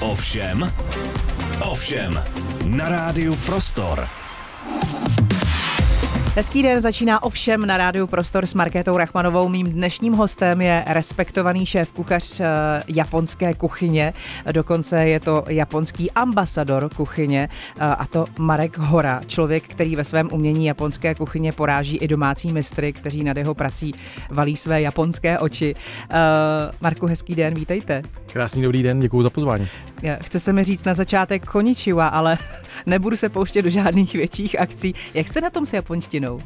Ovšem, ovšem, na rádiu Prostor. Hezký den začíná ovšem na rádiu Prostor s Markétou Rachmanovou. Mým dnešním hostem je respektovaný šéf kuchař eh, japonské kuchyně, dokonce je to japonský ambasador kuchyně eh, a to Marek Hora, člověk, který ve svém umění japonské kuchyně poráží i domácí mistry, kteří nad jeho prací valí své japonské oči. Eh, Marku, hezký den, vítejte. Krásný dobrý den, děkuji za pozvání. Chce se mi říct na začátek koničiwa, ale nebudu se pouštět do žádných větších akcí. Jak jste na tom s japonštinou?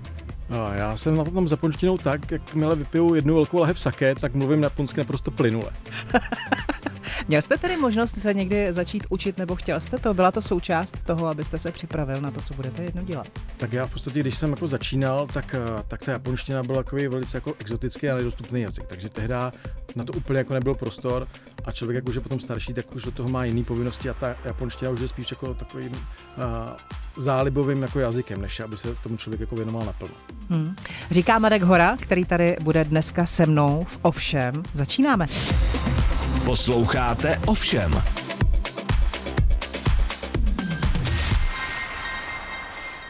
No, já jsem na tom s japonštinou tak, jakmile vypiju jednu velkou lahev sake, tak mluvím japonsky naprosto plynule. Měl jste tedy možnost se někdy začít učit, nebo chtěl jste to? Byla to součást toho, abyste se připravil na to, co budete jedno dělat? Tak já v podstatě, když jsem jako začínal, tak, eh, tak ta japonština byla takový velice jako exotický a nedostupný jazyk. Takže tehdy na to úplně jako nebyl prostor a člověk, jak už je potom starší, tak už do toho má jiné povinnosti a ta japonština už je spíš jako takovým uh, zálibovým jako jazykem, než aby se tomu člověk jako věnoval naplno. Hmm. Říká Marek Hora, který tady bude dneska se mnou v Ovšem. Začínáme. Posloucháte Ovšem.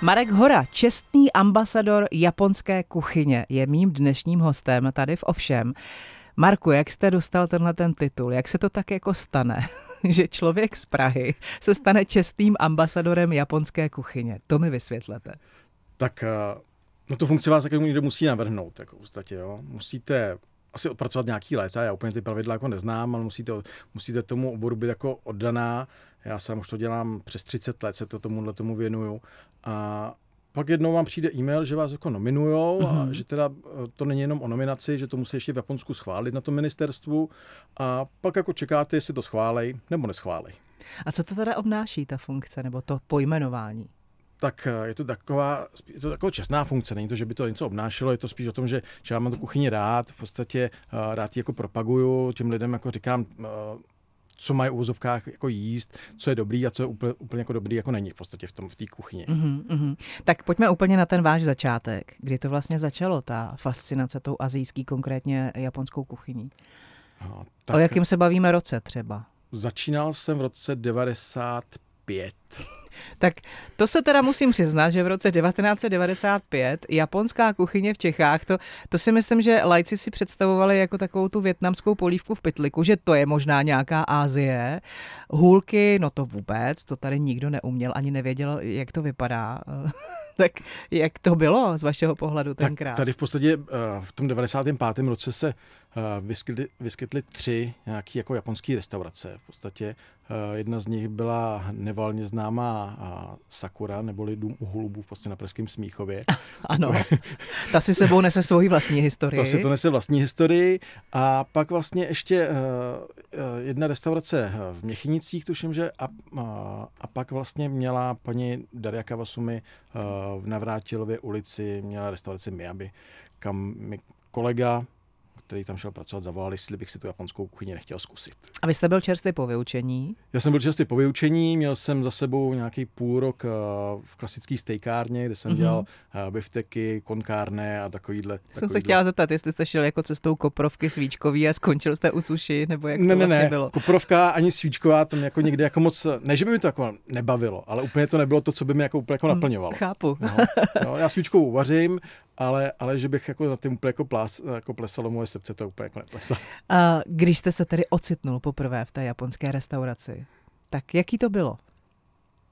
Marek Hora, čestný ambasador japonské kuchyně, je mým dnešním hostem tady v Ovšem. Marku, jak jste dostal tenhle ten titul? Jak se to tak jako stane, že člověk z Prahy se stane čestným ambasadorem japonské kuchyně? To mi vysvětlete. Tak eh, na tu funkci vás jako někdo musí navrhnout. Jako v podstatě, jo. Musíte asi odpracovat nějaký léta, já úplně ty pravidla jako neznám, ale musíte, musíte tomu oboru být jako oddaná. Já sám už to dělám přes 30 let, se to tomuhle tomu věnuju. A pak jednou vám přijde e-mail, že vás jako nominujou mm-hmm. a mhm. že teda eh, to není jenom o nominaci, že to musí ještě v Japonsku schválit na tom ministerstvu a pak jako čekáte, jestli to schválej nebo neschválej. A co to teda obnáší ta funkce nebo to pojmenování? Tak eh, je to taková, je to taková čestná funkce, není to, že by to něco obnášelo, je to spíš o tom, že, že já mám tu kuchyni rád, v podstatě uh, rád ji jako propaguju, těm lidem jako říkám, uh, co mají v uvozovkách jako jíst, co je dobrý a co je úplně, úplně jako dobrý, jako není v podstatě v tom v té kuchyni. Mm-hmm, mm-hmm. Tak pojďme úplně na ten váš začátek. Kdy to vlastně začalo, ta fascinace tou azijský, konkrétně japonskou kuchyní? No, tak o jakém se bavíme roce třeba? Začínal jsem v roce 95. Tak to se teda musím přiznat, že v roce 1995 japonská kuchyně v Čechách, to, to si myslím, že lajci si představovali jako takovou tu větnamskou polívku v pytliku, že to je možná nějaká Ázie. Hůlky, no to vůbec, to tady nikdo neuměl, ani nevěděl, jak to vypadá. tak jak to bylo z vašeho pohledu tenkrát? Tak tady v podstatě eh, v tom 95. roce se eh, vyskytly, vyskytly tři nějaké jako japonské restaurace. V podstatě eh, jedna z nich byla nevalně známá Sakura, neboli Dům u Hulubů v podstatě na Pražském Smíchově. ano, ta si sebou nese svoji vlastní historii. Ta si to nese vlastní historii a pak vlastně ještě jedna restaurace v Měchynicích, tuším, že a, a, a pak vlastně měla paní Daria Kawasumi v Navrátilově ulici měla restauraci Miyabi, kam mi kolega který tam šel pracovat, zavolal, jestli bych si tu japonskou kuchyni nechtěl zkusit. A vy jste byl čerstvý po vyučení? Já jsem byl čerstvý po vyučení, měl jsem za sebou nějaký půl rok eh, v klasické stejkárně, kde jsem mm-hmm. dělal eh, bifteky, konkárne a takovýhle. Jsem takovýhle. se chtěla zeptat, jestli jste šel jako cestou koprovky svíčkový a skončil jste u suši, nebo jak ne, to vlastně ne, bylo? koprovka ani svíčková, to mě jako někdy jako moc, ne, že by mi to jako nebavilo, ale úplně to nebylo to, co by mi jako úplně jako hmm, naplňovalo. Chápu. No, no, já svíčkovou uvařím, ale, ale že bych jako na tím úplně jako, plás, jako plesalo moje srdce, to úplně jako neplesalo. A když jste se tedy ocitnul poprvé v té japonské restauraci, tak jaký to bylo?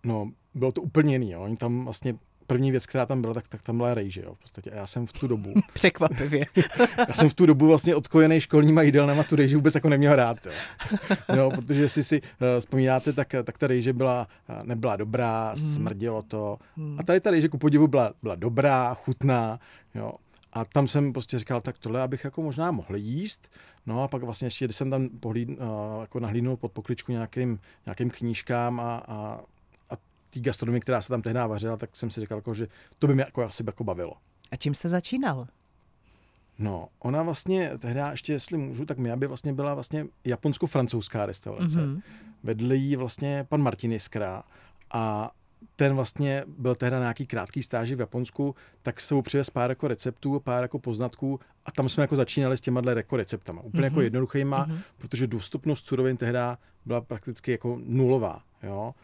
No, bylo to úplně jiný. Jo. Oni tam vlastně první věc, která tam byla, tak, tak tam byla rejže, jo, v podstatě. A já jsem v tu dobu... Překvapivě. já jsem v tu dobu vlastně odkojený školníma jídelnama tu rejži vůbec jako neměl rád, jo. jo protože jestli si uh, vzpomínáte, tak, tak ta rejže byla, uh, nebyla dobrá, hmm. smrdělo to. Hmm. A tady ta rejže ku podivu byla, byla dobrá, chutná, jo. A tam jsem prostě říkal, tak tohle abych jako možná mohl jíst. No a pak vlastně ještě, když jsem tam pohlíd, uh, jako nahlídnul pod pokličku nějakým, nějakým knížkám a, a té gastronomii, která se tam tehdy vařila, tak jsem si říkal, jako, že to by mě jako asi jako bavilo. A čím jste začínal? No, ona vlastně, tehdy ještě, jestli můžu, tak by vlastně byla vlastně japonsko-francouzská restaurace. Mm-hmm. Vedl jí vlastně pan Martin Jiskra a ten vlastně byl tehdy na nějaký krátký stáži v Japonsku, tak se mu přivez pár jako receptů, pár jako poznatků a tam jsme jako začínali s těma jako receptama. Úplně mm-hmm. jako mhm. jednoduchýma, mm-hmm. protože dostupnost surovin tehdy byla prakticky jako nulová. Jo?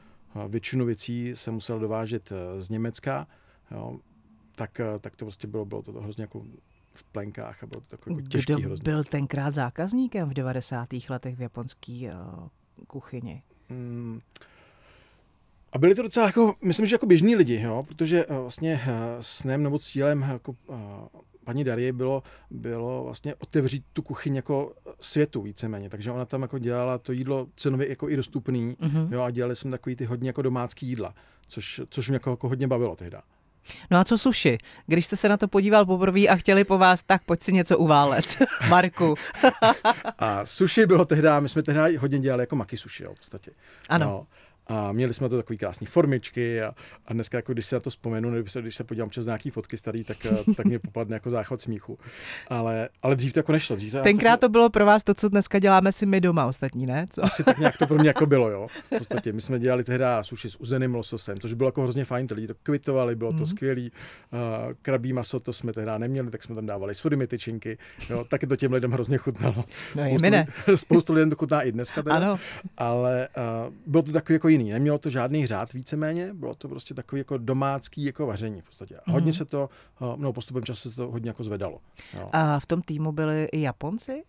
Většinu věcí se musel dovážet eh, z Německa, jo? Tak, eh, tak to prostě bylo, bylo to hrozně jako v plenkách a bylo to jako těžký Kdo hrozně. byl tenkrát zákazníkem v 90. letech v japonské uh, kuchyni? Hmm. A byli to docela jako, myslím, že jako běžní lidi, jo? protože uh, vlastně uh, snem nebo cílem jako, uh, paní Darie bylo, bylo vlastně otevřít tu kuchyň jako světu víceméně, takže ona tam jako dělala to jídlo cenově jako i dostupný mm-hmm. jo, a dělali jsme takový ty hodně jako domácký jídla, což, což mě jako, jako hodně bavilo tehda. No a co suši? Když jste se na to podíval poprvé a chtěli po vás, tak pojď si něco uválet. Marku. a suši bylo tehdy, my jsme tehdy hodně dělali jako maki suši, jo, v podstatě. Ano. No, a měli jsme to takové krásné formičky a, a dneska, jako když se na to vzpomenu, nebo se, když se podívám přes nějaký fotky starý, tak, eh, tak mě popadne jako záchod smíchu. Ale, ale dřív to jako nešlo. Dřív to Tenkrát to bylo pro vás to, co dneska děláme si my doma ostatní, ne? Co? Asi tak nějak to pro mě jako bylo, jo. V podstatě my jsme dělali tehdy suši s uzeným lososem, což bylo jako hrozně fajn, ty lidi to kvitovali, bylo to mm-hmm. skvělý. Uh, krabí maso to jsme tehdy neměli, tak jsme tam dávali svodimy tyčinky. Jo, taky to těm lidem hrozně chutnalo. No, spoustu, spoustu lidem to chutná i dneska teda, ano. ale uh, bylo to takový jako jiný. Nemělo to žádný řád víceméně, bylo to prostě takový jako domácký jako vaření v podstatě. A hodně mm. se to, eh, no postupem času se to hodně jako zvedalo. Jo. A v tom týmu byli i Japonci?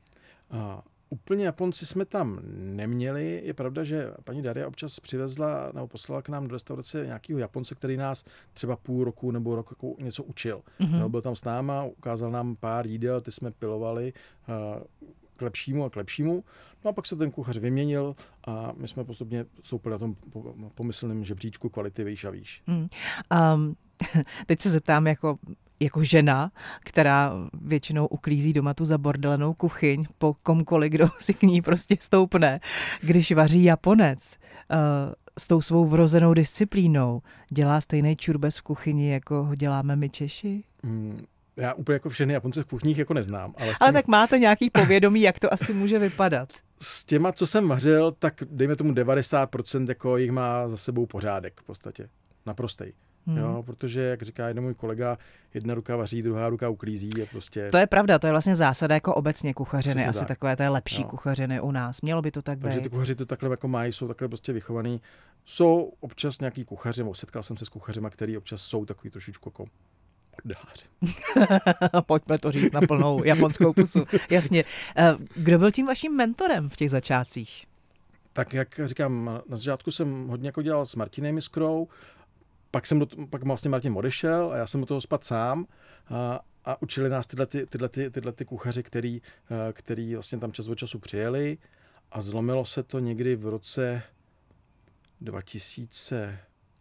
A, úplně Japonci jsme tam neměli. Je pravda, že paní Daria občas přivezla nebo poslala k nám do restaurace nějakého Japonce, který nás třeba půl roku nebo rok jako něco učil. Mm-hmm. Jo, byl tam s náma, ukázal nám pár jídel, ty jsme pilovali. Uh, k lepšímu a k lepšímu. No a pak se ten kuchař vyměnil a my jsme postupně stoupili na tom pomyslném žebříčku kvality výš a výš. Hmm. Um, teď se zeptám jako jako žena, která většinou uklízí doma tu zabordelenou kuchyň po komkoliv, kdo si k ní prostě stoupne, když vaří Japonec uh, s tou svou vrozenou disciplínou, dělá stejný čurbes v kuchyni, jako ho děláme my Češi? Hmm, já úplně jako všechny Japonce v kuchních jako neznám. Ale, ale tak máte nějaký povědomí, jak to asi může vypadat. S těma, co jsem vařil, tak dejme tomu 90% jako jich má za sebou pořádek v podstatě. Naprostej. Hmm. Jo, protože, jak říká jeden můj kolega, jedna ruka vaří, druhá ruka uklízí. Je prostě... To je pravda, to je vlastně zásada jako obecně kuchařiny, Přesně asi tak. takové té lepší jo. kuchařiny u nás. Mělo by to tak Takže být. ty kuchaři to takhle jako mají, jsou takhle prostě vychovaný. Jsou občas nějaký kuchaři, nebo setkal jsem se s kuchařima, který občas jsou takový trošičku jako bordeláři. Pojďme to říct na plnou japonskou pusu. Jasně. Eh, kdo byl tím vaším mentorem v těch začátcích? Tak jak říkám, na začátku jsem hodně jako dělal s Martinem Miskrou, pak, jsem do, pak vlastně Martin odešel a já jsem do toho spad sám a, a učili nás tyhle, ty, tyhle, ty, tyhle ty kuchaři, který, eh, který vlastně tam čas od času přijeli a zlomilo se to někdy v roce 2000,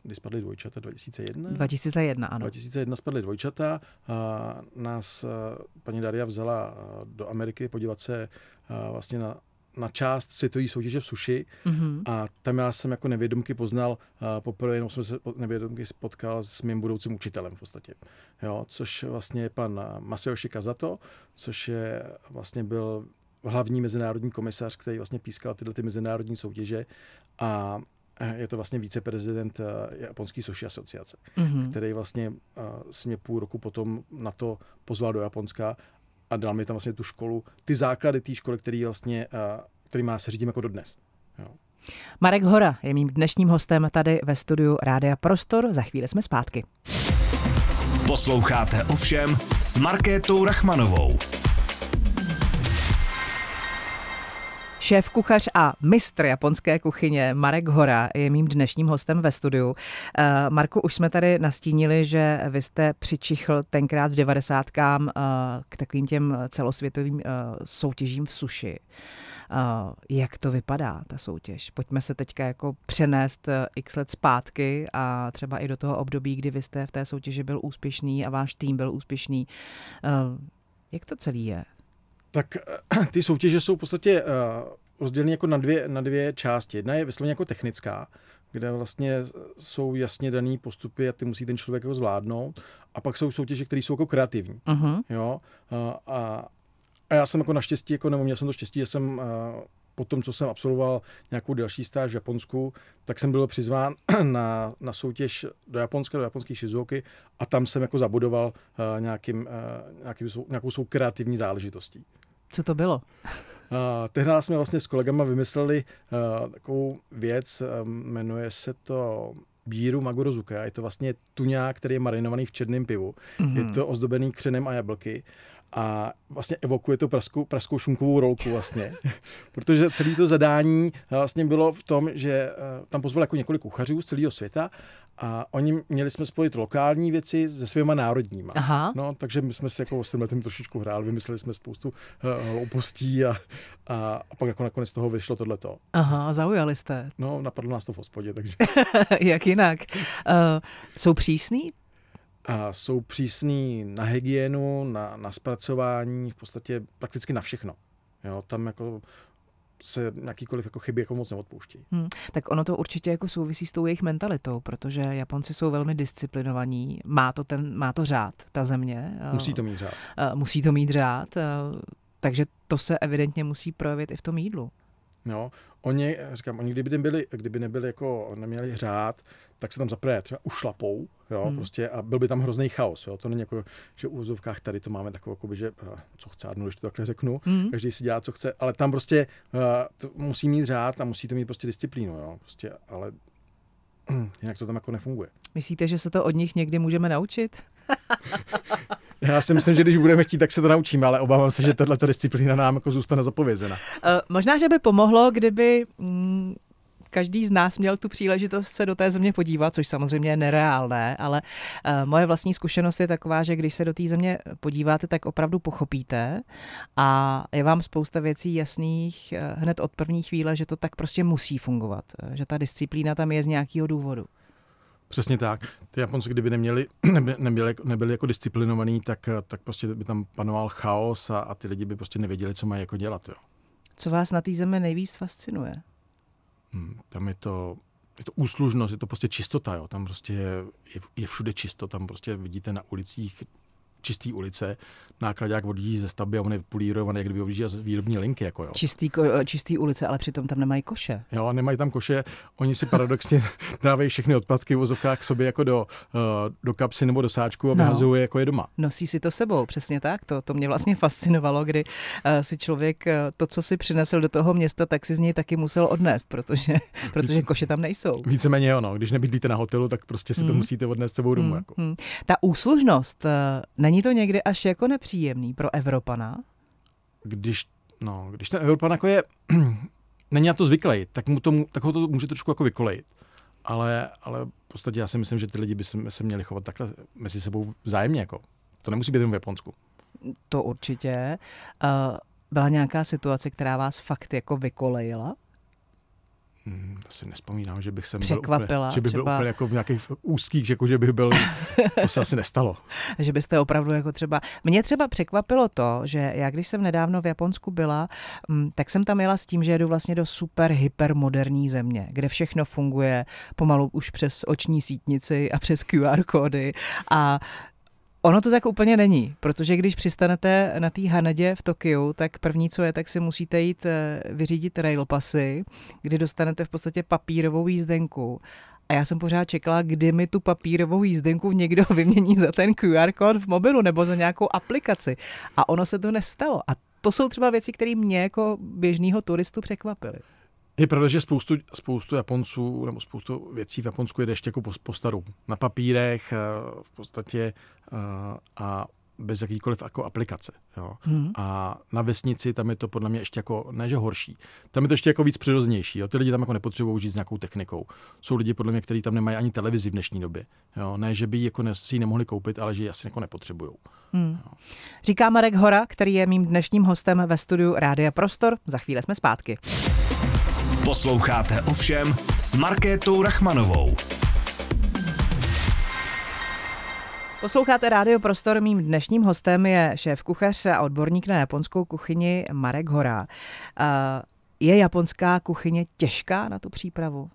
kdy spadly dvojčata 2001? 2001, ano. 2001 spadly dvojčata. A nás paní Daria vzala do Ameriky podívat se vlastně na na část světové soutěže v suši mm-hmm. a tam já jsem jako nevědomky poznal, uh, poprvé jenom jsem se nevědomky potkal s mým budoucím učitelem v podstatě, jo, což vlastně je pan Masayoshi Kazato, což je vlastně byl hlavní mezinárodní komisař, který vlastně pískal tyhle ty mezinárodní soutěže a je to vlastně viceprezident eh, japonské sushi asociace, mm-hmm. který vlastně uh, si mě půl roku potom na to pozval do Japonska a dal mi tam vlastně tu školu, ty základy té školy, který vlastně, uh, který má se řídím jako dodnes. Jo. Marek Hora je mým dnešním hostem tady ve studiu Rádia Prostor. Za chvíli jsme zpátky. Posloucháte ovšem s Markétou Rachmanovou. Šéf kuchař a mistr japonské kuchyně Marek Hora je mým dnešním hostem ve studiu. Uh, Marku, už jsme tady nastínili, že vy jste přičichl tenkrát v devadesátkám uh, k takovým těm celosvětovým uh, soutěžím v suši. Jak to vypadá, ta soutěž? Pojďme se teďka jako přenést x let zpátky a třeba i do toho období, kdy vy jste v té soutěži byl úspěšný a váš tým byl úspěšný. Jak to celý je? Tak ty soutěže jsou v podstatě uh, rozdělené jako na dvě, na dvě části. Jedna je vysloveně jako technická, kde vlastně jsou jasně dané postupy a ty musí ten člověk jako zvládnout. A pak jsou soutěže, které jsou jako kreativní. Uh-huh. Jo? A, a já jsem jako naštěstí, jako, nebo měl jsem to štěstí, že jsem po tom, co jsem absolvoval nějakou delší stáž v Japonsku, tak jsem byl přizván na, na soutěž do Japonska, do japonské Shizuoky a tam jsem jako zabudoval uh, nějakým, uh, nějakým, nějakou svou kreativní záležitostí. Co to bylo? Uh, tehdy jsme vlastně s kolegama vymysleli uh, takovou věc, um, jmenuje se to Bíru Magorozuka. Je to vlastně tuňák, který je marinovaný v černém pivu. Mm-hmm. Je to ozdobený křenem a jablky a vlastně evokuje to praskou, praskou šunkovou rolku vlastně. Protože celé to zadání vlastně bylo v tom, že eh, tam pozval jako několik kuchařů z celého světa a oni měli jsme spojit lokální věci se svýma národníma. Aha. No, takže my jsme si jako s tím trošičku hráli, vymysleli jsme spoustu uh, hloupostí a, a, a, pak jako nakonec z toho vyšlo tohleto. Aha, zaujali jste. No, napadlo nás to v hospodě, takže. Jak jinak? Uh, jsou přísný a jsou přísný na hygienu, na, na zpracování, v podstatě prakticky na všechno. Jo, tam jako se jakýkoliv jako chyby jako moc neodpouští. Hmm, tak ono to určitě jako souvisí s tou jejich mentalitou, protože Japonci jsou velmi disciplinovaní, má to, ten, má to řád, ta země. Musí to mít řád. Musí to mít řád, takže to se evidentně musí projevit i v tom jídlu. Jo, oni, říkám, oni kdyby nebyli, kdyby nebyli jako, neměli řád, tak se tam zaprvé třeba ušlapou, jo, hmm. prostě a byl by tam hrozný chaos, jo, to není jako, že v úzovkách tady to máme takové, jakoby, že uh, co chce, když to takhle řeknu, hmm. každý si dělá, co chce, ale tam prostě uh, to musí mít řád a musí to mít prostě disciplínu, jo, prostě, ale jinak to tam jako nefunguje. Myslíte, že se to od nich někdy můžeme naučit? Já si myslím, že když budeme chtít, tak se to naučíme, ale obávám se, že tato disciplína nám jako zůstane zapovězena. Uh, možná, že by pomohlo, kdyby mm, každý z nás měl tu příležitost se do té země podívat, což samozřejmě je nereálné, ale uh, moje vlastní zkušenost je taková, že když se do té země podíváte, tak opravdu pochopíte a je vám spousta věcí jasných uh, hned od první chvíle, že to tak prostě musí fungovat, uh, že ta disciplína tam je z nějakého důvodu. Přesně tak. Ty Japonci, kdyby neměli, neby, nebyli, nebyli jako disciplinovaní, tak, tak prostě by tam panoval chaos a, a ty lidi by prostě nevěděli, co mají jako dělat. Jo. Co vás na té zemi nejvíc fascinuje? Hmm, tam je to, je to úslužnost, je to prostě čistota. Jo. Tam prostě je, je všude čisto. Tam prostě vidíte na ulicích čistý ulice, nákladák odjíždí ze stavby a on je polírovaný, jak kdyby odjížděl z výrobní linky. Jako jo. Čistý, čistý ulice, ale přitom tam nemají koše. Jo, nemají tam koše. Oni si paradoxně dávají všechny odpadky v vozovkách k sobě jako do, uh, do kapsy nebo do sáčku a no. vyhazují jako je doma. Nosí si to sebou, přesně tak. To, to mě vlastně fascinovalo, kdy uh, si člověk uh, to, co si přinesl do toho města, tak si z něj taky musel odnést, protože, protože koše tam nejsou. Víceméně ono, když nebydlíte na hotelu, tak prostě si to hmm. musíte odnést sebou domů. Hmm. Jako. Ta úslužnost uh, Není to někdy až jako nepříjemný pro Evropana? Když, no, když ten Evropan jako je, není na to zvyklý, tak, mu to, tak ho to může trošku jako vykolejit. Ale, ale v podstatě já si myslím, že ty lidi by se, se měli chovat takhle mezi sebou vzájemně. Jako. To nemusí být jen v Japonsku. To určitě. Uh, byla nějaká situace, která vás fakt jako vykolejila? Hmm, to si nespomínám, že bych se Překvapila, byl úplně, že by třeba... byl úplně jako v nějakých úzkých, že, jako, že bych byl, to se asi nestalo. že byste opravdu jako třeba, mě třeba překvapilo to, že já když jsem nedávno v Japonsku byla, mm, tak jsem tam jela s tím, že jedu vlastně do super hypermoderní země, kde všechno funguje pomalu už přes oční sítnici a přes QR kódy a Ono to tak úplně není, protože když přistanete na té Hanedě v Tokiu, tak první, co je, tak si musíte jít eh, vyřídit railpasy, kdy dostanete v podstatě papírovou jízdenku. A já jsem pořád čekala, kdy mi tu papírovou jízdenku někdo vymění za ten QR kód v mobilu nebo za nějakou aplikaci. A ono se to nestalo. A to jsou třeba věci, které mě jako běžného turistu překvapily. Je pravda, že spoustu, spoustu Japonců nebo spoustu věcí v Japonsku jede ještě jako po, po staru. Na papírech eh, v podstatě eh, a bez jakýkoliv jako aplikace. Jo. Hmm. A na vesnici tam je to podle mě ještě jako, ne že horší, tam je to ještě jako víc přirozenější. Jo. Ty lidi tam jako nepotřebují žít s nějakou technikou. Jsou lidi podle mě, kteří tam nemají ani televizi v dnešní době. Jo. Ne, že by jako si ji nemohli koupit, ale že ji asi jako nepotřebují. Hmm. Říká Marek Hora, který je mým dnešním hostem ve studiu Rádia Prostor. Za chvíli jsme zpátky. Posloucháte ovšem s Markétou Rachmanovou. Posloucháte Rádio Prostor, mým dnešním hostem je šéf kuchař a odborník na japonskou kuchyni Marek Hora. Je japonská kuchyně těžká na tu přípravu?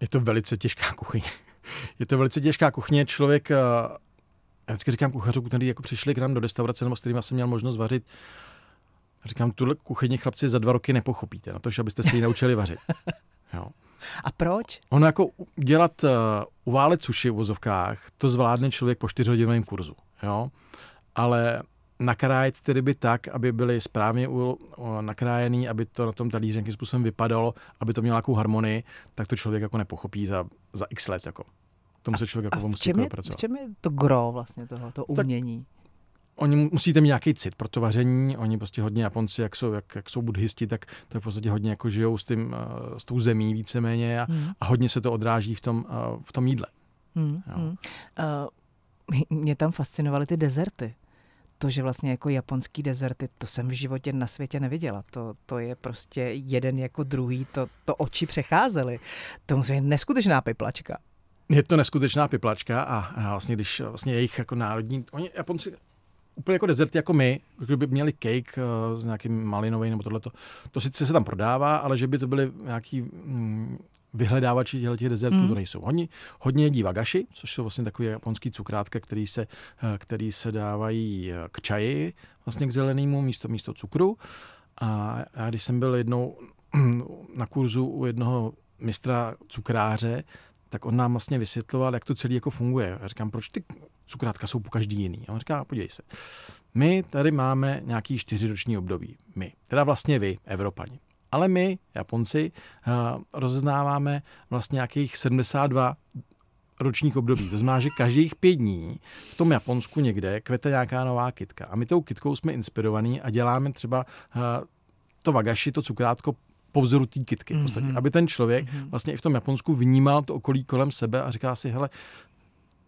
Je to velice těžká kuchyně. Je to velice těžká kuchyně. Člověk, já vždycky říkám kuchařům, kteří jako přišli k nám do restaurace, nebo s kterými jsem měl možnost vařit, Říkám, tuhle kuchyni chlapci za dva roky nepochopíte, na to, že abyste si ji naučili vařit. Jo. A proč? Ono jako dělat, uh, uválet suši v vozovkách, to zvládne člověk po čtyřhodinovém kurzu. Jo? Ale nakrájet ty ryby tak, aby byly správně u, o, nakrájený, aby to na tom talíři nějakým způsobem vypadalo, aby to mělo nějakou harmonii, tak to člověk jako nepochopí za, za x let. Jako. Tomu se člověk jako v musí čem, je, pracovat. v čem je to gro vlastně toho, to umění? Tak oni musíte mít nějaký cit pro to vaření. Oni prostě hodně Japonci, jak jsou, jak, jak jsou buddhisti, tak, tak v podstatě hodně jako žijou s, tím, uh, s tou zemí víceméně a, hmm. a hodně se to odráží v tom, uh, v tom jídle. Hmm. Hmm. Uh, mě tam fascinovaly ty dezerty to, že vlastně jako japonský dezerty, to jsem v životě na světě neviděla. To, to je prostě jeden jako druhý, to, to oči přecházely. To musí být neskutečná piplačka. Je to neskutečná piplačka a, a vlastně když vlastně jejich jako národní, oni Japonci úplně jako dezerty jako my, kdyby měli cake uh, s nějakým malinovým nebo tohleto, to sice se tam prodává, ale že by to byly nějaký mm, vyhledávači těchto těch dezertů, mm. to nejsou. Hodně, hodně jedí wagashi, což jsou vlastně takové japonský cukrátka, který se, eh, který se dávají eh, k čaji, vlastně k zelenému místo, místo cukru. A já když jsem byl jednou na kurzu u jednoho mistra cukráře, tak on nám vlastně vysvětloval, jak to celé jako funguje. Já říkám, proč ty cukrátka jsou po každý jiný? A on říká, podívej se, my tady máme nějaký čtyřiroční období. My, teda vlastně vy, Evropani. Ale my, Japonci, uh, rozeznáváme vlastně nějakých 72 ročních období. To znamená, že každých pět dní v tom Japonsku někde kvete nějaká nová kitka. A my tou kitkou jsme inspirovaní a děláme třeba uh, to wagashi, to cukrátko po vzoru té kitky. Mm-hmm. Podstatě, aby ten člověk mm-hmm. vlastně i v tom Japonsku vnímal to okolí kolem sebe a říká si, hele,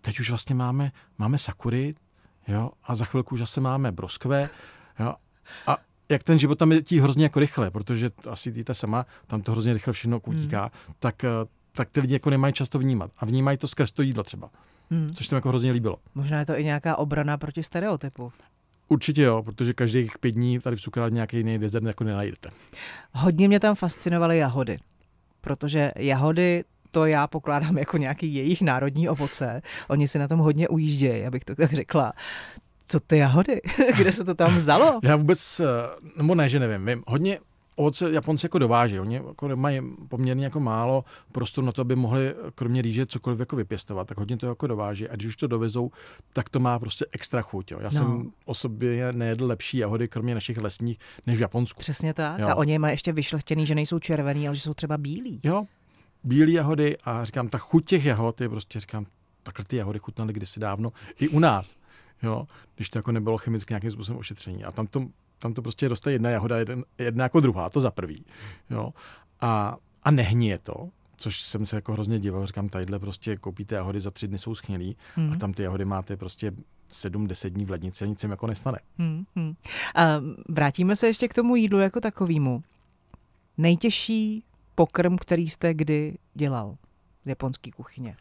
teď už vlastně máme, máme sakury, jo, a za chvilku už zase máme broskve, jo, a jak ten život tam je tí hrozně jako rychle, protože asi víte sama, tam to hrozně rychle všechno utíká, hmm. tak, eh, tak ty lidi jako nemají často vnímat. A vnímají to skrz to jídlo třeba. Hmm. Což se mi jako hrozně líbilo. Možná je to i nějaká obrana proti stereotypu. Určitě jo, protože každých pět dní tady v cukrárně nějaký jiný dezert jako nenajdete. Hodně mě tam fascinovaly jahody, protože jahody to já pokládám jako nějaký jejich národní ovoce. Oni si na tom hodně ujíždějí, abych to tak řekla co ty jahody? Kde se to tam vzalo? Já vůbec, eh, nebo ne, že nevím. Vím, hodně ovoce Japonci jako dováží. Oni jako mají poměrně jako málo prostoru na to, aby mohli kromě rýže cokoliv jako vypěstovat, tak hodně to jako dováží. A když už to dovezou, tak to má prostě extra chuť. Jo. Já no. jsem o sobě nejedl lepší jahody, kromě našich lesních, než v Japonsku. Přesně tak. Jo. A oni mají ještě vyšlechtěný, že nejsou červený, ale že jsou třeba bílí. Jo, bílé jahody a říkám, ta chuť těch jahod je prostě, říkám, takhle ty jahody chutnaly kdysi dávno i u nás jo, když to jako nebylo chemicky nějakým způsobem ošetření. A tam to, tam to prostě roste jedna jahoda, jeden, jedna jako druhá, to za prvý. Jo. A, a nehníje to, což jsem se jako hrozně divil. Říkám, tadyhle prostě koupíte jahody, za tři dny jsou schnilý hmm. a tam ty jahody máte prostě sedm, deset dní v lednici a nic jim jako nestane. Hmm, hmm. A vrátíme se ještě k tomu jídlu jako takovému. Nejtěžší pokrm, který jste kdy dělal z japonské kuchyně?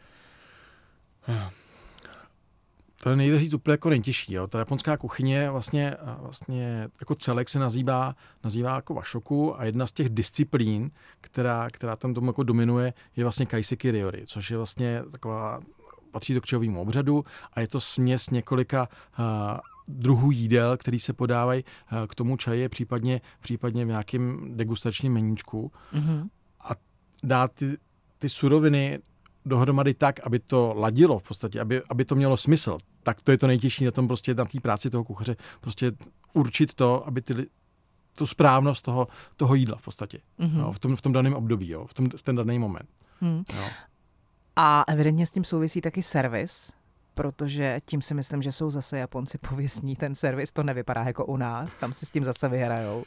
To nejde říct úplně jako nejtěžší. Jo. Ta japonská kuchyně vlastně, vlastně jako celek se nazývá, nazývá jako vašoku a jedna z těch disciplín, která, která tam tomu jako dominuje, je vlastně kaiseki ryori, což je vlastně taková patří to k čovému obřadu a je to směs několika uh, druhů jídel, který se podávají uh, k tomu čaji, případně, případně v nějakém degustačním meníčku. Mm-hmm. A dát ty, ty suroviny dohromady tak, aby to ladilo v podstatě, aby, aby to mělo smysl, tak to je to nejtěžší na tom prostě na té práci toho kuchaře, prostě určit to, aby ty, tu správnost toho, toho jídla v podstatě, mm-hmm. jo, v, tom, v tom daném období, jo, v, tom, v ten daný moment. Mm. Jo. A evidentně s tím souvisí taky servis, protože tím si myslím, že jsou zase Japonci pověstní. Ten servis to nevypadá jako u nás, tam si s tím zase vyhrajou.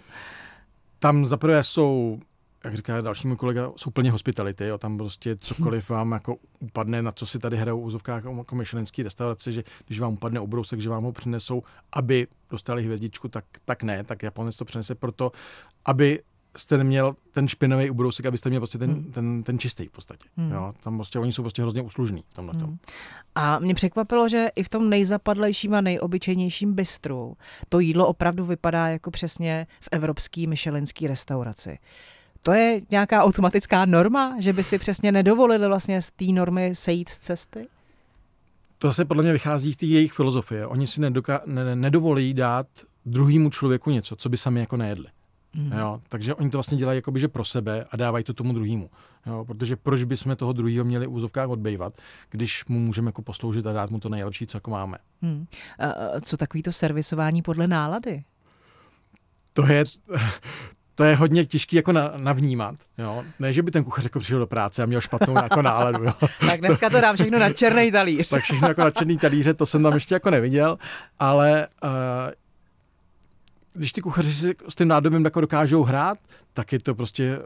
Tam zaprvé jsou jak říká další můj kolega, jsou plně hospitality, jo, tam prostě cokoliv vám jako upadne, na co si tady hrajou v úzovkách jako myšlenský restaurace, že když vám upadne obrousek, že vám ho přinesou, aby dostali hvězdičku, tak, tak ne, tak Japonec to přinese proto, aby jste neměl ten špinavý ubrousek, abyste měl prostě ten, hmm. ten, ten čistý v podstatě. Hmm. Jo? Tam prostě oni jsou prostě hrozně uslužní v tomhle. Hmm. A mě překvapilo, že i v tom nejzapadlejším a nejobyčejnějším bistru to jídlo opravdu vypadá jako přesně v evropský myšelinský restauraci to je nějaká automatická norma, že by si přesně nedovolili vlastně z té normy sejít z cesty? To se podle mě vychází z té jejich filozofie. Oni si nedoka- ne- nedovolí dát druhýmu člověku něco, co by sami jako nejedli. Mm. Jo, takže oni to vlastně dělají jakoby, že pro sebe a dávají to tomu druhému. Jo, protože proč bychom toho druhého měli v úzovkách odbývat, když mu můžeme jako posloužit a dát mu to nejlepší, co jako máme. Mm. A co takový to servisování podle nálady? To je, to je hodně těžký jako na, navnímat. Jo? Ne, že by ten kuchař jako přišel do práce a měl špatnou jako náladu. Jo? tak dneska to dám všechno na černý talíř. tak všechno jako na černý talíře, to jsem tam ještě jako neviděl, ale uh, když ty kuchaři si s tím nádobím jako dokážou hrát, tak je to prostě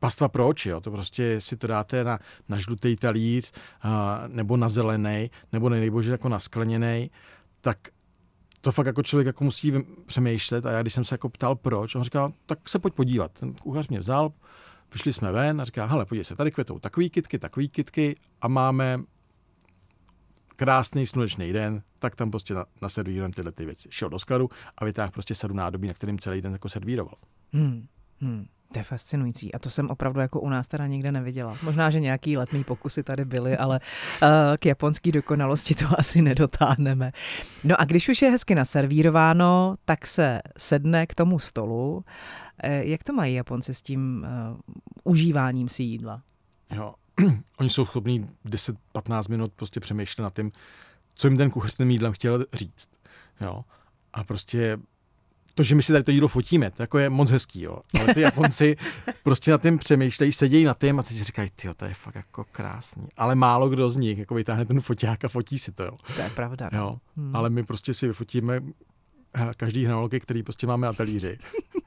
pastva pro oči. Jo. To prostě si to dáte na, na žlutý talíř uh, nebo na zelený, nebo nejbože jako na skleněný, tak to fakt jako člověk jako musí přemýšlet a já když jsem se jako ptal proč, on říkal, tak se pojď podívat. Ten kuchař mě vzal, vyšli jsme ven a říká, hele, podívej se, tady kvetou takový kitky, takový kitky a máme krásný slunečný den, tak tam prostě naservírujeme tyhle ty věci. Šel do skladu a vytáhl prostě sedm nádobí, na kterým celý den jako servíroval. Hmm. Hmm. To je fascinující a to jsem opravdu jako u nás teda nikde neviděla. Možná, že nějaký letní pokusy tady byly, ale uh, k japonské dokonalosti to asi nedotáhneme. No a když už je hezky naservírováno, tak se sedne k tomu stolu. Uh, jak to mají Japonci s tím uh, užíváním si jídla? Jo, oni jsou schopní 10-15 minut prostě přemýšlet nad tím, co jim ten kuchař s tím jídlem chtěl říct. Jo. A prostě to, že my si tady to jídlo fotíme, to jako je moc hezký, jo. Ale ty Japonci prostě na tím přemýšlejí, sedějí na tím a teď říkají, ty to je fakt jako krásný. Ale málo kdo z nich jako vytáhne ten foťák a fotí si to, jo. To je pravda. No. Jo. Hmm. Ale my prostě si vyfotíme eh, každý hranolky, který prostě máme na talíři.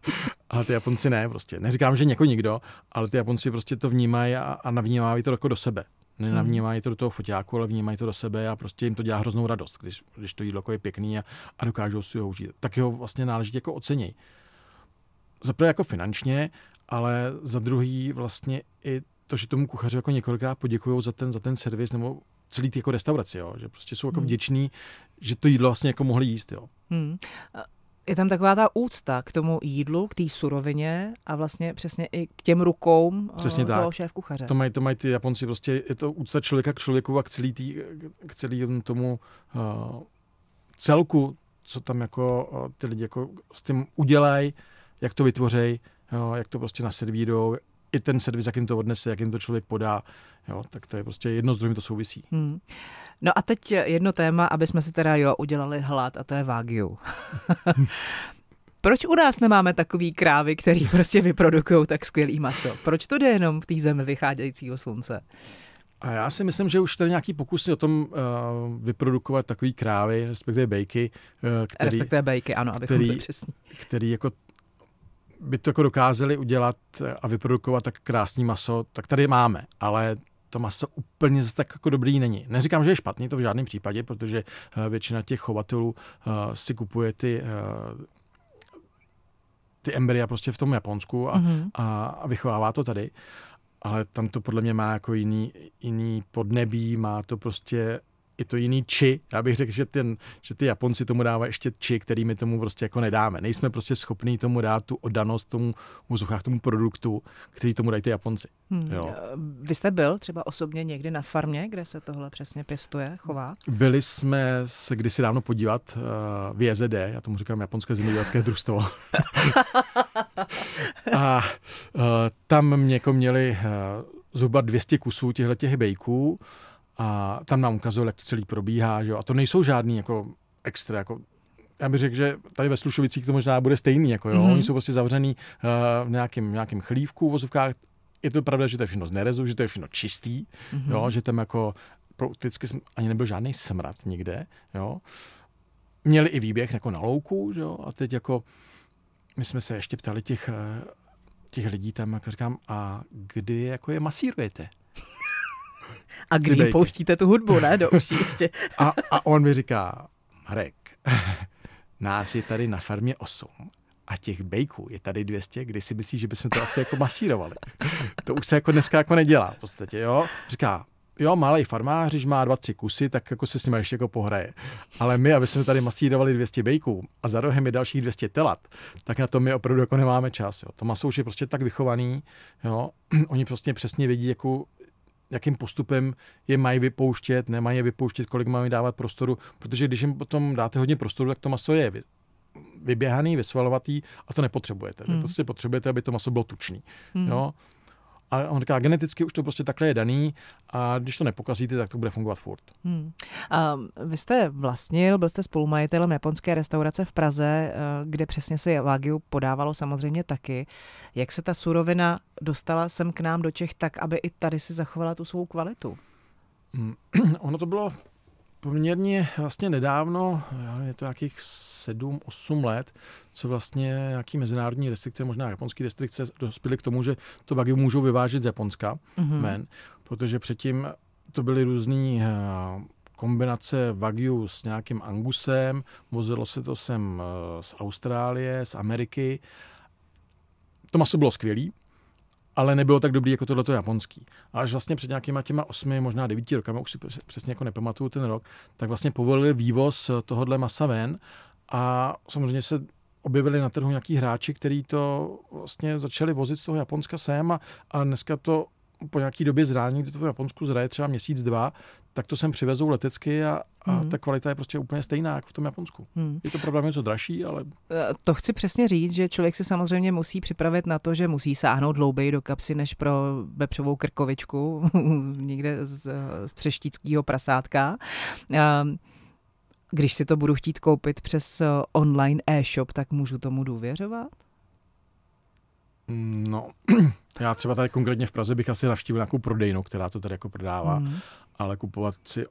ale ty Japonci ne, prostě. Neříkám, že něko nikdo, ale ty Japonci prostě to vnímají a, a navnímají to jako do sebe. Nenavnímají to do toho foťáku, ale vnímají to do sebe a prostě jim to dělá hroznou radost, když, když to jídlo jako je pěkný a, a dokážou si ho užít. Tak ho vlastně náležitě jako ocenějí. Za prvé jako finančně, ale za druhý vlastně i to, že tomu kuchaři jako několikrát poděkují za ten, za ten servis nebo celý ty jako restauraci, jo? že prostě jsou jako hmm. vděční, že to jídlo vlastně jako mohli jíst. Jo? Hmm je tam taková ta úcta k tomu jídlu, k té surovině a vlastně přesně i k těm rukou přesně toho tak. šéf kuchaře. To mají, to mají ty Japonci, prostě je to úcta člověka k člověku a k celý, tý, k celý tomu uh, celku, co tam jako uh, ty lidi jako s tím udělají, jak to vytvořejí, uh, jak to prostě naservírujou, i ten servis, jak jim to odnese, jak jim to člověk podá, jo, tak to je prostě jedno s druhým to souvisí. Hmm. No a teď jedno téma, aby jsme si teda jo udělali hlad a to je Wagyu. Proč u nás nemáme takový krávy, který prostě vyprodukují tak skvělý maso? Proč to jde jenom v té zemi vycházejícího slunce? A já si myslím, že už tady nějaký pokusy o tom uh, vyprodukovat takový krávy, respektive bejky. Uh, který, respektive bejky, ano, abychom který, byli přesní. Který jako by to jako dokázali udělat a vyprodukovat tak krásný maso, tak tady máme, ale to maso úplně zase tak jako dobrý není. Neříkám, že je špatný, to v žádném případě, protože uh, většina těch chovatelů uh, si kupuje ty uh, ty embrya prostě v tom Japonsku a, mm-hmm. a, a vychovává to tady. Ale tam to podle mě má jako jiný, jiný podnebí, má to prostě je to jiný či. Já bych řekl, že, ten, že ty Japonci tomu dávají ještě či, který my tomu prostě jako nedáme. Nejsme prostě schopní tomu dát tu oddanost tomu v tomu produktu, který tomu dají ty Japonci. Hmm. Jo. Vy jste byl třeba osobně někdy na farmě, kde se tohle přesně pěstuje, chová? Byli jsme se kdysi dávno podívat uh, v JZD, já tomu říkám Japonské zemědělské družstvo. a uh, tam mě jako měli uh, zhruba 200 kusů těchto těch bejků a tam nám ukazoval, jak to celý probíhá, že jo? a to nejsou žádný jako extra, jako já bych řekl, že tady ve Slušovicích to možná bude stejný, jako jo? Mm-hmm. oni jsou prostě zavřený uh, v nějakém, nějakém chlívku v vozovkách, je to pravda, že to je všechno z nerezu, že to je všechno čistý, mm-hmm. jo? že tam jako prakticky ani nebyl žádný smrad nikde, jo. Měli i výběh jako na louku, že jo, a teď jako my jsme se ještě ptali těch, eh, těch lidí tam, jako říkám, a kdy jako je masírujete? A kdy pouštíte tu hudbu, ne, do uší ještě. a, a on mi říká, Marek, nás je tady na farmě 8 a těch bejků je tady 200, kdy si myslíš, že bychom to asi jako masírovali. To už se jako dneska jako nedělá v podstatě, jo. Říká, jo, malý farmář, když má dva, tři kusy, tak jako se s nimi ještě jako pohraje. Ale my, aby jsme tady masírovali 200 bejků a za rohem je dalších 200 telat, tak na to my opravdu jako nemáme čas. Jo. To maso už je prostě tak vychovaný, jo. Oni prostě přesně vědí, jako, jakým postupem je mají vypouštět, nemají je vypouštět, kolik mají dávat prostoru, protože když jim potom dáte hodně prostoru, tak to maso je vyběhaný, vysvalovatý a to nepotřebujete. Vy Hmm. prostě potřebujete, aby to maso bylo tučný. Hmm. Jo? A on říká, geneticky už to prostě takhle je daný a když to nepokazíte, tak to bude fungovat furt. Hmm. Um, vy jste vlastnil, byl jste spolumajitelem japonské restaurace v Praze, eh, kde přesně se Wagyu podávalo samozřejmě taky. Jak se ta surovina dostala sem k nám do Čech tak, aby i tady si zachovala tu svou kvalitu? Mm, ono to bylo poměrně vlastně nedávno, je to nějakých 7-8 let, co vlastně nějaký mezinárodní restrikce, možná japonské restrikce, dospěly k tomu, že to Wagyu můžou vyvážet z Japonska Mhm. men, protože předtím to byly různé kombinace Wagyu s nějakým Angusem, vozilo se to sem eh, z Austrálie, z Ameriky. To maso bylo skvělý, ale nebylo tak dobrý jako tohleto japonský. A až vlastně před nějakýma těma osmi, možná devíti rokama, už si přes- přesně jako nepamatuju ten rok, tak vlastně povolili vývoz tohohle masa ven a samozřejmě se objevili na trhu nějaký hráči, kteří to vlastně začali vozit z toho Japonska sem a, a dneska to po nějaký době zrání, kdy to v Japonsku zraje třeba měsíc, dva, tak to sem přivezou letecky a, a Mhm. ta kvalita je prostě úplně stejná jako v tom Japonsku. Hmm. Je to pravda něco dražší, ale Eh, To chci přesně říct, že člověk si samozřejmě musí připravit na to, že musí sáhnout hlouběji do kapsy než pro vepřovou krkovičku někde z eh, přeštíckého prasátka. Ehm, Když si to budu chtít koupit přes eh, online e-shop, tak můžu tomu důvěřovat? mm, no, já třeba tady konkrétně v Praze bych asi navštívil nějakou prodejnu, která to tady jako prodává, Hmm. ale kupovat si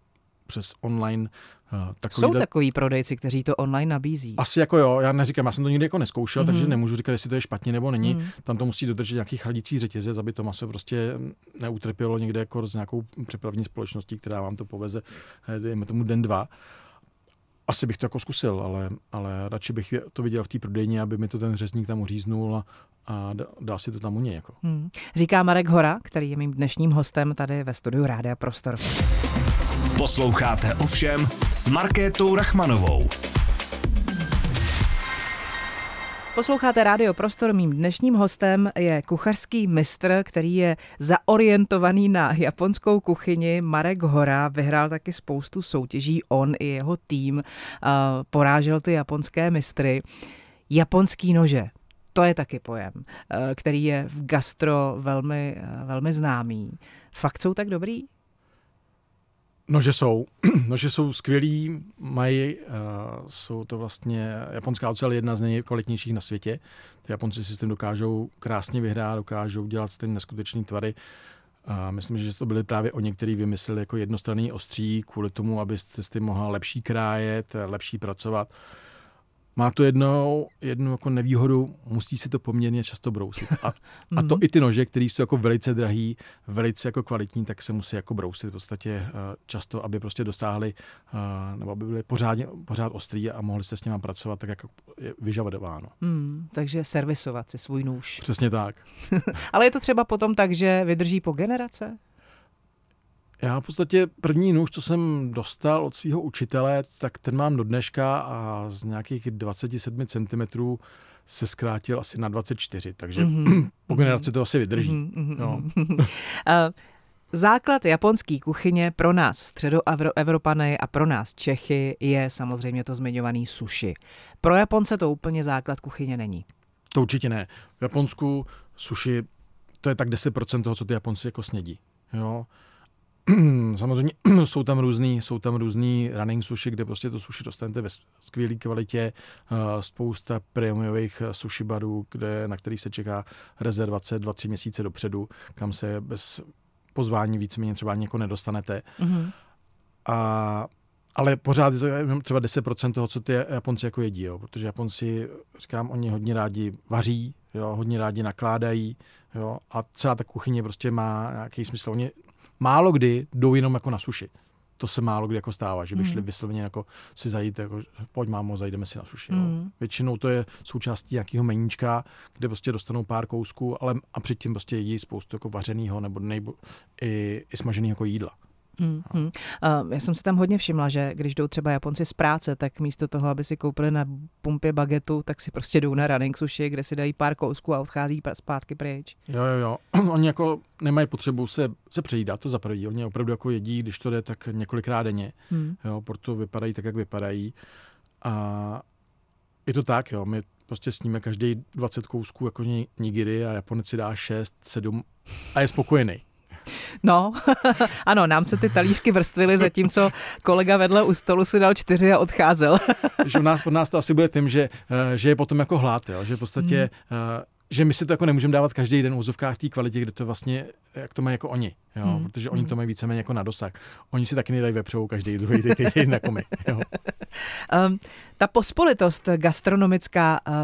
přes online uh, Jsou takový takový prodejci, kteří to online nabízí. Asi jako jo, já neříkám, já jsem to nikdy jako neskoušel, mm-hmm. takže nemůžu říkat, jestli to je špatně nebo není. Mm. Tam to musí dodržet nějaký chladící řetězec, aby to maso prostě neutrpělo někde jako s nějakou přepravní společností, která vám to poveze, eh, dejme tomu den, dva. Asi bych to jako zkusil, ale, ale radši bych to viděl v té prodejně, aby mi to ten řezník tam uříznul a, a dá- dá si to tam u něj. Jako. Hmm. Říká Marek Hora, který je mým dnešním hostem tady ve studiu Rádia Prostor. Posloucháte ovšem s Markétou Rachmanovou. Posloucháte Rádio Prostor, mým dnešním hostem je kuchařský mistr, který je zaorientovaný na japonskou kuchyni. Marek Hora vyhrál taky spoustu soutěží, on i jeho tým uh, porážel ty japonské mistry. Japonský nože, to je taky pojem, uh, který je v gastro velmi, uh, velmi známý. Fakt jsou tak dobrý? No, že jsou. No, že jsou skvělí, mají, uh, jsou to vlastně, japonská ocel je jedna z nejkvalitnějších na světě. Ty Japonci si s tím dokážou krásně vyhrát, dokážou dělat s tím neskutečný tvary. A myslím, že to byli právě oni, kteří vymysleli jako jednostranný ostří kvůli tomu, abyste s tím mohla lepší krájet, lepší pracovat. Má to jednou, jednu jako nevýhodu, musí si to poměrně často brousit. A, a to Mhm. i ty nože, které jsou jako velice drahý, velice jako kvalitní, tak se musí jako brousit v podstatě eh, často, aby prostě dosáhli, eh, nebo aby byly pořádně, pořád ostrý a mohli jste s nimi pracovat tak, jako je vyžadováno. Hmm, takže servisovat si svůj nůž. Přesně tak. Ale je to třeba potom tak, že vydrží po generace? Já v podstatě první nůž, co jsem dostal od svého učitele, tak ten mám do dneška a z nějakých 27 cm se zkrátil asi na 24, takže Mhm. po generaci to asi vydrží. Mhm, mhm, mhm. Eh, Základ japonské kuchyně pro nás středoevropany a pro nás Čechy je samozřejmě to zmiňovaný sushi. Pro Japonce to úplně základ kuchyně není. To určitě ne. V Japonsku sushi, to je tak 10% toho, co ty Japonci jako snědí. Jo. Samozřejmě jsou tam různý, jsou tam různý running sushi, kde prostě to sushi dostanete ve skvělé kvalitě, eh, spousta prémiových eh, sushi barů, kde, na který se čeká rezervace 2-3 měsíce dopředu, kam se bez pozvání víceméně třeba něko nedostanete. Mhm. A, ale pořád je to třeba 10% toho, co ty Japonci jako jedí, jo, protože Japonci, říkám, oni hodně rádi vaří, jo, hodně rádi nakládají, jo, a celá ta kuchyně prostě má nějaký smysl. Oni málo kdy jdou jenom jako na suši. To se málo kdy jako stává, že by šli Mhm. vysloveně jako si zajít, jako, pojď mámo, zajdeme si na suši. Jo. Mhm. Většinou to je součástí nějakého meníčka, kde prostě dostanou pár kousků, ale a předtím prostě jedí spoustu jako vařeného nebo nejbo, i, i smaženého jako jídla. Hmm, hmm. Uh, já jsem si tam hodně všimla, že když jdou třeba Japonci z práce, tak místo toho, aby si koupili na pumpě bagetu, tak si prostě jdou na running sushi, kde si dají pár kousků a odchází zpátky pryč. Jo, jo, jo. Oni jako nemají potřebu se, se přejídat, to za prvý. Oni opravdu jako jedí, když to jde, tak několikrát denně. Hmm. Jo, proto vypadají tak, jak vypadají. A je to tak, jo. My prostě sníme každý 20 kousků jako nigiry a Japonec si dá 6, 7 a je spokojený. No, ano, nám se ty talířky vrstvily, zatímco kolega vedle u stolu si dal čtyři a odcházel. že u nás, od nás to asi bude tím, že, eh, že je potom jako hlad, jo? že v podstatě hmm že my si to jako nemůžeme dávat každý den v úzovkách té kvalitě, kde to vlastně, jak to mají jako oni, jo? Hmm. protože oni to hmm. mají víceméně jako na dosah. Oni si taky nedají vepřovou každý druhý den jako my. Jo? Um, ta pospolitost gastronomická uh,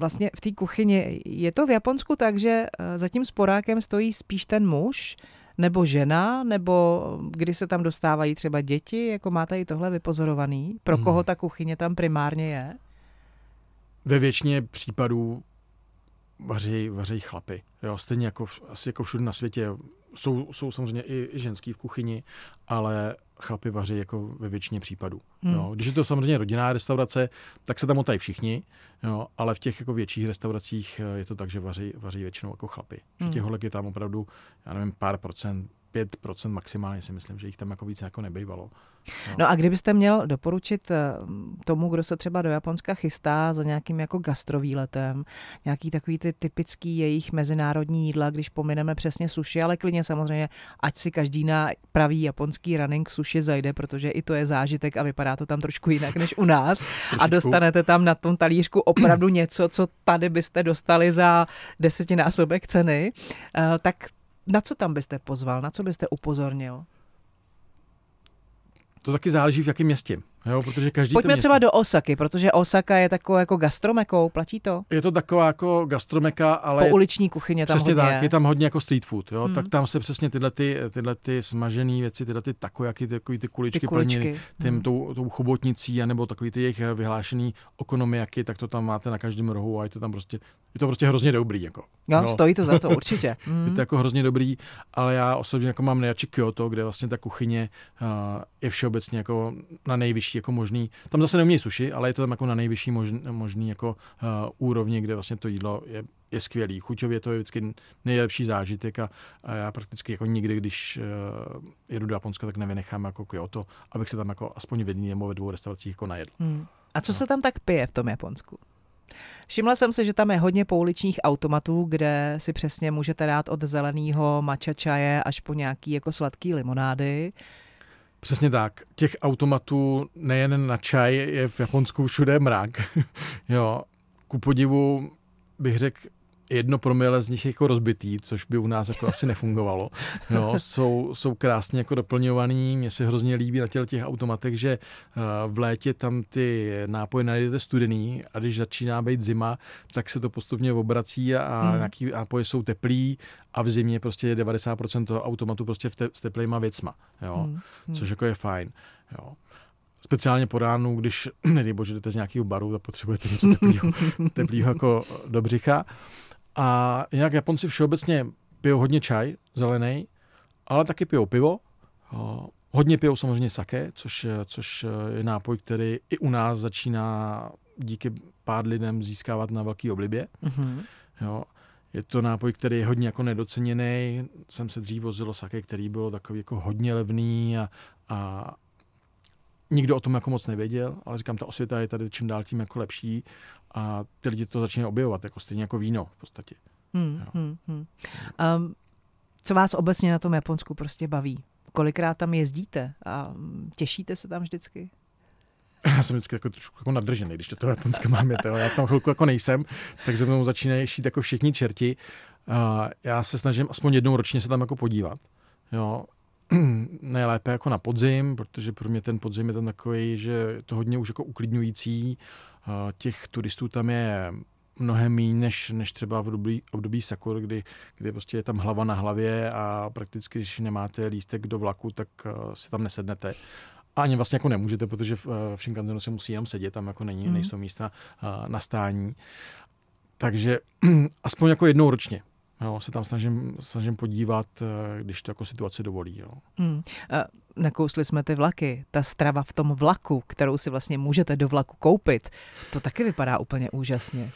vlastně v té kuchyni, je to v Japonsku tak, že uh, za tím sporákem stojí spíš ten muž, nebo žena, nebo kdy se tam dostávají třeba děti, jako máte i tohle vypozorovaný? Pro hmm. koho ta kuchyně tam primárně je? Ve většině případů vaří, vaří chlapy. Jo, stejně jako, asi jako všude na světě. Jsou, jsou samozřejmě i, i ženský v kuchyni, ale chlapy vaří jako ve většině případů. Hmm. Jo. Když je to samozřejmě rodinná restaurace, tak se tam otají všichni, jo, ale v těch jako větších restauracích eh, je to tak, že vaří, vaří většinou jako chlapy. Hmm. Že těch holek je tam opravdu, já nevím, pár procent, 5% maximálně si myslím, že jich tam jako víc jako nebejvalo. No. no a kdybyste měl doporučit eh, tomu, kdo se třeba do Japonska chystá za nějakým jako gastrovýletem, nějaký takový ty typický jejich mezinárodní jídla, když pomineme přesně sushi, ale klidně samozřejmě, ať si každý na pravý japonský running sushi zajde, protože i to je zážitek a vypadá to tam trošku jinak než u nás. a dostanete tam na tom talířku opravdu něco, co tady byste dostali za desetinásobek ceny, eh, tak na co tam byste pozval, na co byste upozornil? To taky záleží v jakém městě. Jo, protože každý Pojďme třeba do Osaky, protože Osaka je takovou jako gastromekou, platí to? Je to taková jako gastromeka, ale... Po uliční kuchyně tam Přesně hodně tak, je tam hodně jako street food, jo, hmm. tak tam se přesně tyhle, ty, tyhle ty smažené věci, tyhle ty takojaky, ty, takový ty kuličky, ty kuličky. plněny tím, hmm. tou, tou chobotnicí, anebo takový ty jejich vyhlášený okonomiaky, tak to tam máte na každém rohu a je to tam prostě, je to prostě hrozně dobrý. Jako. Jo, no. stojí to za to určitě. Hmm. je to jako hrozně dobrý, ale já osobně jako mám nejradši Kyoto, kde vlastně ta kuchyně uh, je všeobecně jako na nejvyšší jako možný tam zase neumějí suši, ale je to tam jako na nejvyšší možný, možný jako uh, úrovni, kde vlastně to jídlo je, je skvělý. Chuťově to je vždycky nejlepší zážitek a, a já prakticky jako nikdy, když uh, jedu do Japonska, tak nevynechám jako Kyoto, abych se tam jako aspoň v jedné nebo ve dvou restauracích jako najedl. Hmm. A co no. se tam tak pije v tom Japonsku? Všimla jsem se, že tam je hodně pouličních automatů, kde si přesně můžete dát od zeleného mača čaje až po nějaký jako sladký limonády. Přesně tak. Těch automatů nejen na čaj je v Japonsku všude mrak. jo, ku podivu bych řekl, jedno promile z nich jako rozbitý, což by u nás jako asi nefungovalo. Jo, jsou, jsou krásně jako doplňovaný, mně se hrozně líbí na těch, těch automatech, že eh, v létě tam ty nápoje najdete studený a když začíná být zima, tak se to postupně obrací a hmm. nějaký nápoje jsou teplý a v zimě prostě 90% toho automatu prostě v te, s teplejma věcma, jo, hmm. což jako je fajn. Jo speciálně po ránu, když, nedej bože, jdete z nějakého baru a potřebujete něco teplého, teplého jako do břicha, a jinak Japonci všeobecně pijou hodně čaj, zelený, ale taky pijou pivo. Hodně pijou samozřejmě sake, což, což je nápoj, který i u nás začíná díky pár lidem získávat na velký oblibě. Mm-hmm. Jo. Je to nápoj, který je hodně jako nedoceněný. Jsem se dřív vozilo sake, který bylo takový jako hodně levný a, a nikdo o tom jako moc nevěděl, ale říkám, ta osvěta je tady čím dál tím jako lepší a ty lidi to začínají objevovat, jako stejně jako víno v podstatě. Hmm, hmm, hmm. Um, co vás obecně na tom Japonsku prostě baví? Kolikrát tam jezdíte a těšíte se tam vždycky? Já jsem vždycky jako trošku jako nadržený, když to toho Japonska mám jet. Já tam chvilku jako nejsem, tak ze mnou začínají šít jako všichni čerti. Uh, já se snažím aspoň jednou ročně se tam jako podívat. Jo, nejlépe jako na podzim, protože pro mě ten podzim je tam takový, že je to hodně už jako uklidňující. Těch turistů tam je mnohem méně než, než třeba v období, období Sakur, kdy, kdy prostě je tam hlava na hlavě a prakticky, když nemáte lístek do vlaku, tak si tam nesednete. A ani vlastně jako nemůžete, protože v, v Shinkanzenu se musí jenom sedět, tam jako není, mm. nejsou místa na stání. Takže aspoň jako jednou ročně. Jo, se tam snažím, snažím podívat, eh, když to jako situace dovolí. Jo. Hmm. Nakousli jsme ty vlaky. Ta strava v tom vlaku, kterou si vlastně můžete do vlaku koupit, to taky vypadá úplně úžasně.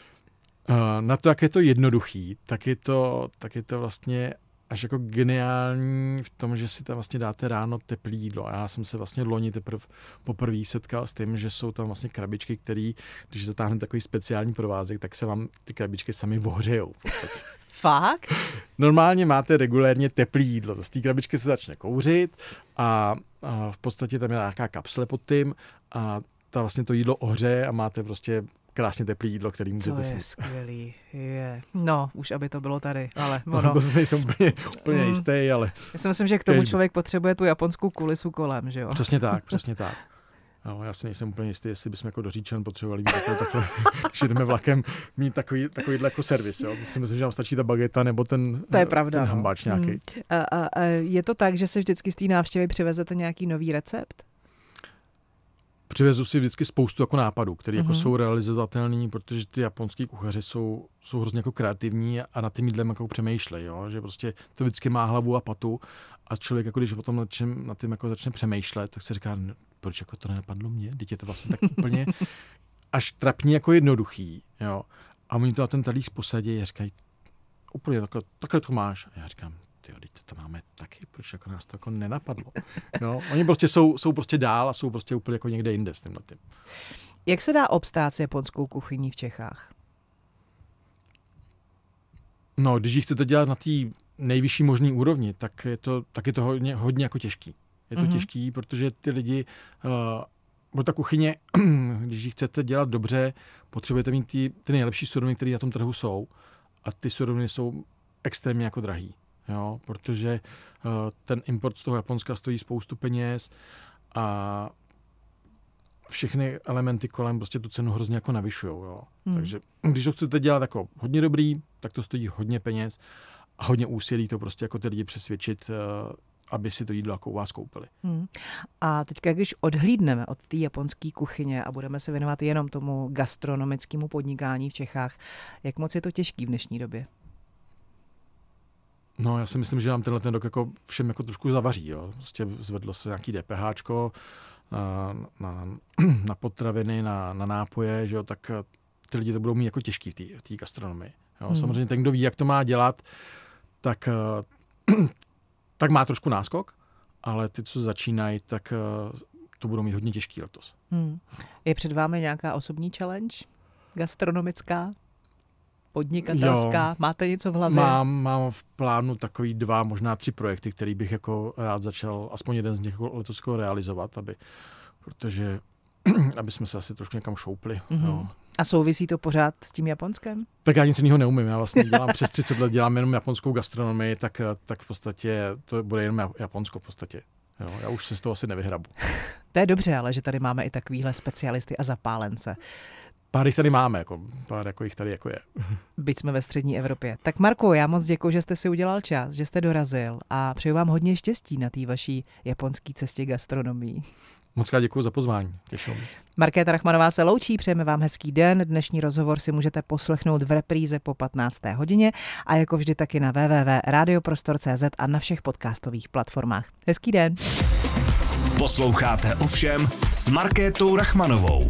Na to, jak je to jednoduchý, tak je to, tak je to vlastně až jako geniální v tom, že si tam vlastně dáte ráno teplý jídlo. A já jsem se vlastně loni teprve poprvé setkal s tím, že jsou tam vlastně krabičky, které, když zatáhnete takový speciální provázek, tak se vám ty krabičky sami ohřejou. Fakt? Normálně máte regulérně teplý jídlo. Z té krabičky se začne kouřit a, a v podstatě tam je nějaká kapsle pod tím a ta vlastně to jídlo ohřeje a máte prostě krásně teplý jídlo, který můžete To je skvělý. Je. No, už aby to bylo tady, ale ono. No, to se nejsem úplně, úplně mm. jistý, ale... Já si myslím, že k tomu Kežby. člověk potřebuje tu japonskou kulisu kolem, že jo? Přesně tak, přesně tak. No, já si nejsem úplně jistý, jestli bychom jako do Říčan potřebovali mít takové, takové když jdeme vlakem, mít takový, takový jako servis. Jo. Si myslím, že nám stačí ta bageta nebo ten, to je pravda, ten no. hambáč nějaký. Hmm. A, a, a je to tak, že se vždycky z té návštěvy přivezete nějaký nový recept? Přivezu si vždycky spoustu jako nápadů, které mm-hmm. jako mhm. jsou realizovatelné, protože ty japonský kuchaři jsou, jsou hrozně jako kreativní a na tím jídlem jako přemýšlejí, jo? že prostě to vždycky má hlavu a patu a člověk jako když potom nad, čím, nad tím jako začne přemýšlet, tak se říká, proč jako to nenapadlo mě, teď je to vlastně tak úplně až trapně jako jednoduchý, jo. A oni to na ten talíř posadí a říkají, úplně takhle, takhle to máš. A já říkám, ty teď to máme taky, proč jako nás to jako nenapadlo. Jo? Oni prostě jsou, jsou prostě dál a jsou prostě úplně jako někde jinde s tím tím. Jak se dá obstát s japonskou kuchyní v Čechách? No, když ji chcete dělat na té nejvyšší možné úrovni, tak je to, tak je to hodně, hodně jako těžký. Je to mm-hmm. těžký, protože ty lidi, uh, ta kuchyně, když ji chcete dělat dobře, potřebujete mít ty, ty nejlepší suroviny, které na tom trhu jsou. A ty suroviny jsou extrémně jako drahý jo, protože uh, ten import z toho Japonska stojí spoustu peněz a všechny elementy kolem prostě tu cenu hrozně jako navyšují. Jo. Hmm. Takže když to chcete dělat jako hodně dobrý, tak to stojí hodně peněz a hodně úsilí to prostě jako ty lidi přesvědčit, uh, aby si to jídlo jako u vás koupili. Hmm. A teďka, když odhlídneme od té japonské kuchyně a budeme se věnovat jenom tomu gastronomickému podnikání v Čechách, jak moc je to těžký v dnešní době? No, já si myslím, že nám tenhle ten rok jako všem jako trošku zavaří. Jo. Prostě zvedlo se nějaký DPH na, na, na potraviny, na, na nápoje, že jo, tak eh, ty lidi to budou mít jako těžký v té gastronomii. Jo. Hmm. Samozřejmě ten, kdo ví, jak to má dělat, tak, eh, tak má trošku náskok, ale ty, co začínají, tak eh, to budou mít hodně těžký letos. Hmm. Je před vámi nějaká osobní challenge gastronomická? Podnikatelská? Jo, Máte něco v hlavě? Mám, mám v plánu takový dva, možná tři projekty, který bych jako rád začal, aspoň jeden z nich jako letos realizovat, aby, protože aby jsme se asi trošku někam šoupli. Mm-hmm. Jo. A souvisí to pořád s tím Japonskem? Tak já nic jiného neumím. Já vlastně dělám přes 30 let, dělám jenom japonskou gastronomii, tak, tak v podstatě to bude jenom Japonsko v podstatě. Jo, já už se z toho asi nevyhrabu. to je dobře, ale že tady máme i takovýhle specialisty a zapálence. Pár jich tady máme, jako, pár jako jich tady jako je. Byť jsme ve střední Evropě. Tak Marko, já moc děkuji, že jste si udělal čas, že jste dorazil a přeju vám hodně štěstí na té vaší japonské cestě gastronomii. Moc krát děkuji za pozvání. Těším. Markéta Rachmanová se loučí, přejeme vám hezký den. Dnešní rozhovor si můžete poslechnout v repríze po 15. hodině a jako vždy taky na www.radioprostor.cz a na všech podcastových platformách. Hezký den. Posloucháte ovšem s Markétou Rachmanovou.